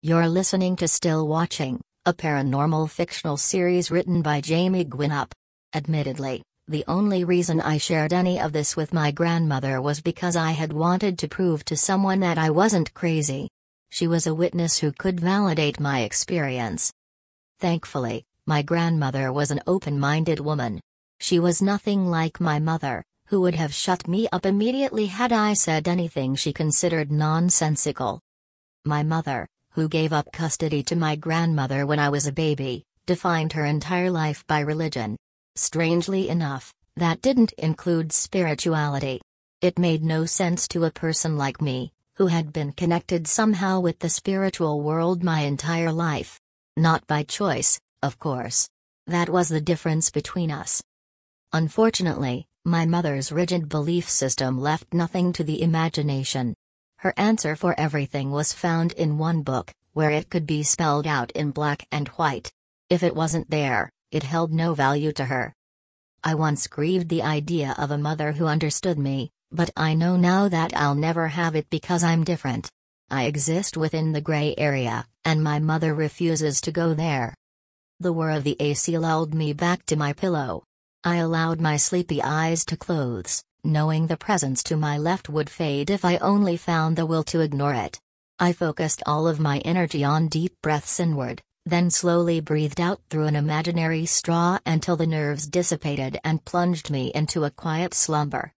You're listening to Still Watching, a paranormal fictional series written by Jaime Guinnup. Admittedly, the only reason I shared any of this with my grandmother was because I had wanted to prove to someone that I wasn't crazy. She was a witness who could validate my experience. Thankfully, my grandmother was an open minded woman. She was nothing like my mother, who would have shut me up immediately had I said anything she considered nonsensical. My mother, who gave up custody to my grandmother when I was a baby, defined her entire life by religion. Strangely enough, that didn't include spirituality. It made no sense to a person like me, who had been connected somehow with the spiritual world my entire life. Not by choice, of course. That was the difference between us. Unfortunately, my mother's rigid belief system left nothing to the imagination. Her answer for everything was found in one book, where it could be spelled out in black and white. If it wasn't there, it held no value to her. I once grieved the idea of a mother who understood me, but I know now that I'll never have it because I'm different. I exist within the gray area, and my mother refuses to go there. The whir of the AC lulled me back to my pillow. I allowed my sleepy eyes to close, knowing the presence to my left would fade if I only found the will to ignore it. I focused all of my energy on deep breaths inward, then slowly breathed out through an imaginary straw until the nerves dissipated and plunged me into a quiet slumber.